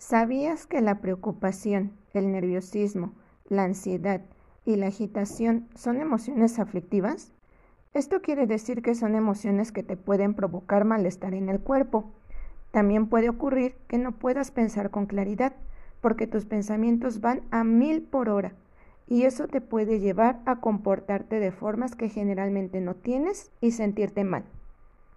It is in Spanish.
¿Sabías que la preocupación, el nerviosismo, la ansiedad y la agitación son emociones aflictivas? Esto quiere decir que son emociones que te pueden provocar malestar en el cuerpo. También puede ocurrir que no puedas pensar con claridad, porque tus pensamientos van a mil por hora, y eso te puede llevar a comportarte de formas que generalmente no tienes y sentirte mal.